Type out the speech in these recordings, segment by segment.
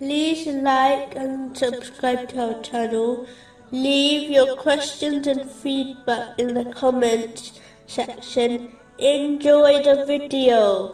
like and subscribe to our channel. Leave your questions and feedback in the comments section. Enjoy the video.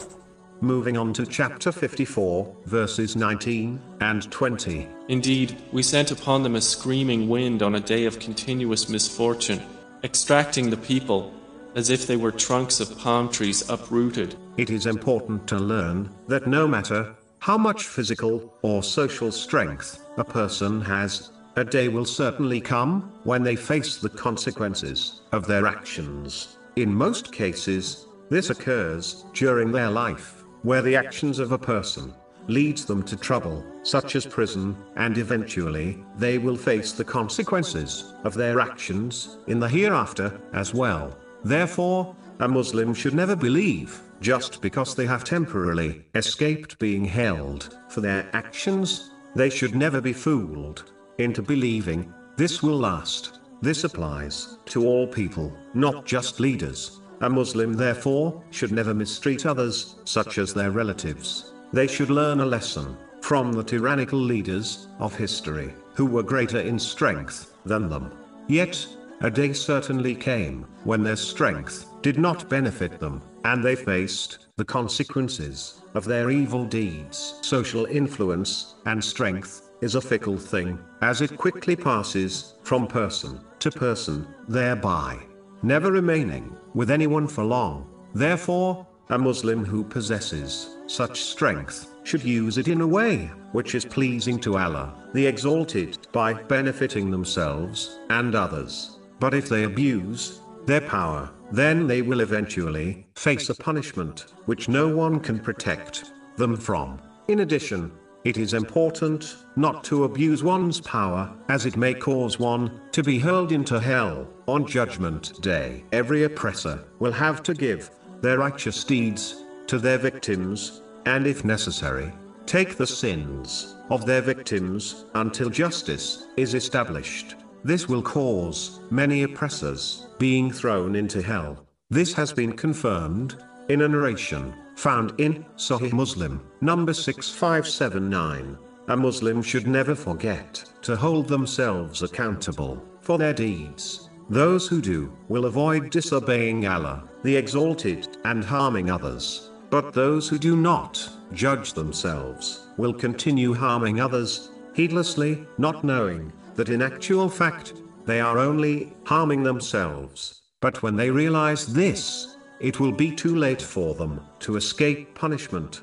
Moving on to chapter 54, verses 19 and 20. Indeed, we sent upon them a screaming wind on a day of continuous misfortune, extracting the people as if they were trunks of palm trees uprooted. It is important to learn that no matter how much physical or social strength a person has, a day will certainly come when they face the consequences of their actions. In most cases, this occurs during their life, where the actions of a person leads them to trouble, such as prison, and eventually, they will face the consequences of their actions in the hereafter as well. Therefore, a Muslim should never believe, just because they have temporarily escaped being held for their actions, they should never be fooled into believing this will last. This applies to all people, not just leaders. A Muslim therefore should never mistreat others, such as their relatives. They should learn a lesson from the tyrannical leaders of history, who were greater in strength than them. Yet, a day certainly came when their strength did not benefit them, and they faced the consequences of their evil deeds. Social influence and strength is a fickle thing, as it quickly passes from person to person, thereby never remaining with anyone for long. Therefore, a Muslim who possesses such strength should use it in a way which is pleasing to Allah, the Exalted, by benefiting themselves and others. But if they abuse their power, then they will eventually face a punishment which no one can protect them from. In addition, it is important not to abuse one's power, as it may cause one to be hurled into hell on Judgment Day. Every oppressor will have to give their righteous deeds to their victims, and if necessary, take the sins of their victims until justice is established. This will cause many oppressors being thrown into hell. This has been confirmed in a narration found in Sahih Muslim, number 6579. A Muslim should never forget to hold themselves accountable for their deeds. Those who do will avoid disobeying Allah, the Exalted, and harming others. But those who do not judge themselves will continue harming others, heedlessly, not knowing that in actual fact, they are only harming themselves. But when they realize this, it will be too late for them to escape punishment.